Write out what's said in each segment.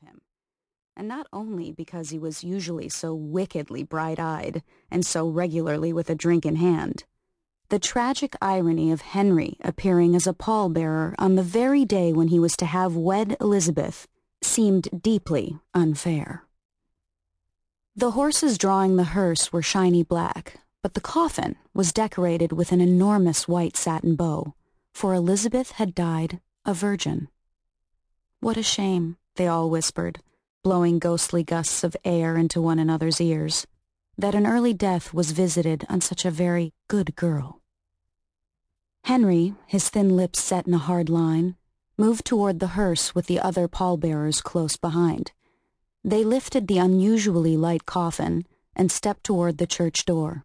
of him. And not only because he was usually so wickedly bright-eyed and so regularly with a drink in hand. The tragic irony of Henry appearing as a pallbearer on the very day when he was to have wed Elizabeth seemed deeply unfair. The horses drawing the hearse were shiny black, but the coffin was decorated with an enormous white satin bow, for Elizabeth had died a virgin. What a shame, they all whispered, blowing ghostly gusts of air into one another's ears, that an early death was visited on such a very good girl. Henry, his thin lips set in a hard line, moved toward the hearse with the other pallbearers close behind. They lifted the unusually light coffin and stepped toward the church door.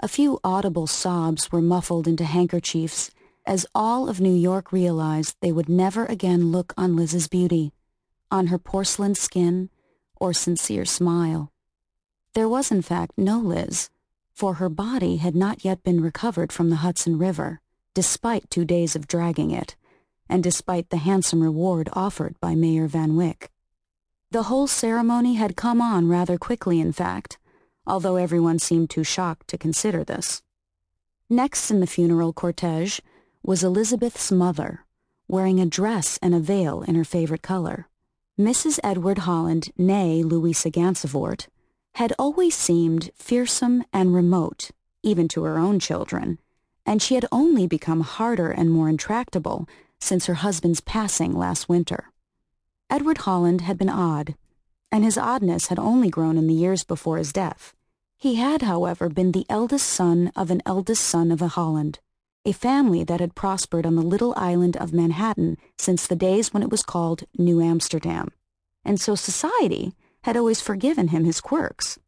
A few audible sobs were muffled into handkerchiefs as all of New York realized they would never again look on Liz's beauty on her porcelain skin or sincere smile. There was, in fact, no Liz, for her body had not yet been recovered from the Hudson River, despite two days of dragging it, and despite the handsome reward offered by Mayor Van Wyck. The whole ceremony had come on rather quickly, in fact, although everyone seemed too shocked to consider this. Next in the funeral cortege was Elizabeth's mother, wearing a dress and a veil in her favorite color. Mrs. Edward Holland, née Louisa Gansevoort, had always seemed fearsome and remote, even to her own children, and she had only become harder and more intractable since her husband's passing last winter. Edward Holland had been odd, and his oddness had only grown in the years before his death. He had, however, been the eldest son of an eldest son of a Holland, a family that had prospered on the little island of Manhattan since the days when it was called New Amsterdam, and so society had always forgiven him his quirks.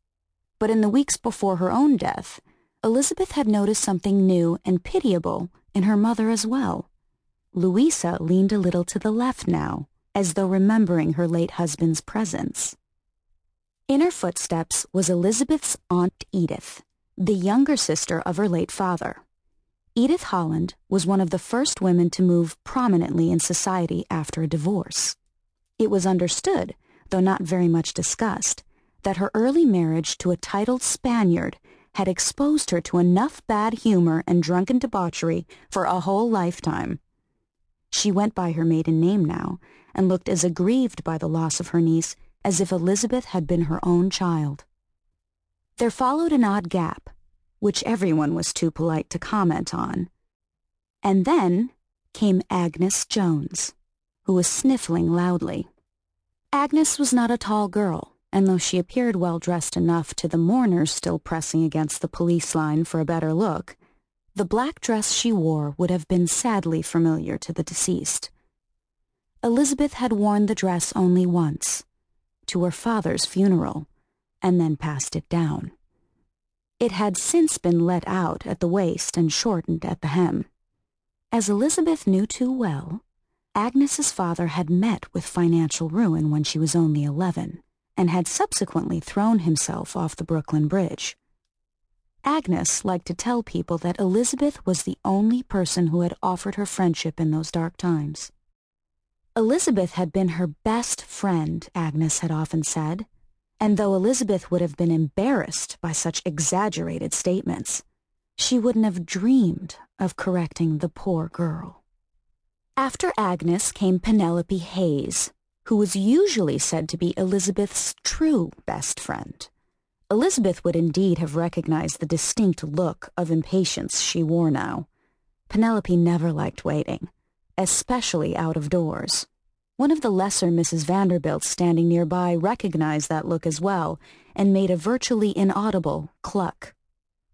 But in the weeks before her own death, Elizabeth had noticed something new and pitiable in her mother as well. Louisa leaned a little to the left now, as though remembering her late husband's presence. In her footsteps was Elizabeth's Aunt Edith, the younger sister of her late father. Edith Holland was one of the first women to move prominently in society after a divorce. It was understood, though not very much discussed, that her early marriage to a titled Spaniard had exposed her to enough bad humor and drunken debauchery for a whole lifetime. She went by her maiden name now, and looked as aggrieved by the loss of her niece as if Elizabeth had been her own child. There followed an odd gap, which everyone was too polite to comment on. And then came Agnes Jones, who was sniffling loudly. Agnes was not a tall girl, and though she appeared well dressed enough to the mourners still pressing against the police line for a better look, the black dress she wore would have been sadly familiar to the deceased. Elizabeth had worn the dress only once, to her father's funeral, and then passed it down. It had since been let out at the waist and shortened at the hem. As Elizabeth knew too well, Agnes's father had met with financial ruin when she was only eleven, and had subsequently thrown himself off the Brooklyn Bridge. Agnes liked to tell people that Elizabeth was the only person who had offered her friendship in those dark times. Elizabeth had been her best friend, Agnes had often said, and though Elizabeth would have been embarrassed by such exaggerated statements, she wouldn't have dreamed of correcting the poor girl. After Agnes came Penelope Hayes, who was usually said to be Elizabeth's true best friend. Elizabeth would indeed have recognized the distinct look of impatience she wore now. Penelope never liked waiting, especially out of doors. One of the lesser Mrs. Vanderbilts standing nearby recognized that look as well and made a virtually inaudible cluck.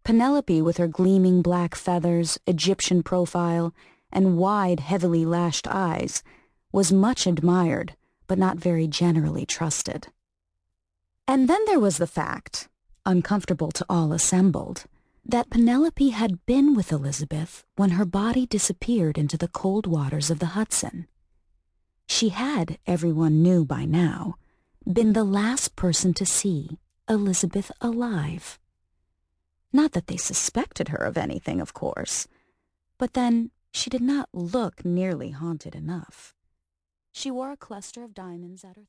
Penelope, with her gleaming black feathers, Egyptian profile, and wide, heavily lashed eyes, was much admired, but not very generally trusted. And then there was the fact, uncomfortable to all assembled, that Penelope had been with Elizabeth when her body disappeared into the cold waters of the Hudson. She had, everyone knew by now, been the last person to see Elizabeth alive. Not that they suspected her of anything, of course, but then she did not look nearly haunted enough. She wore a cluster of diamonds at her throat.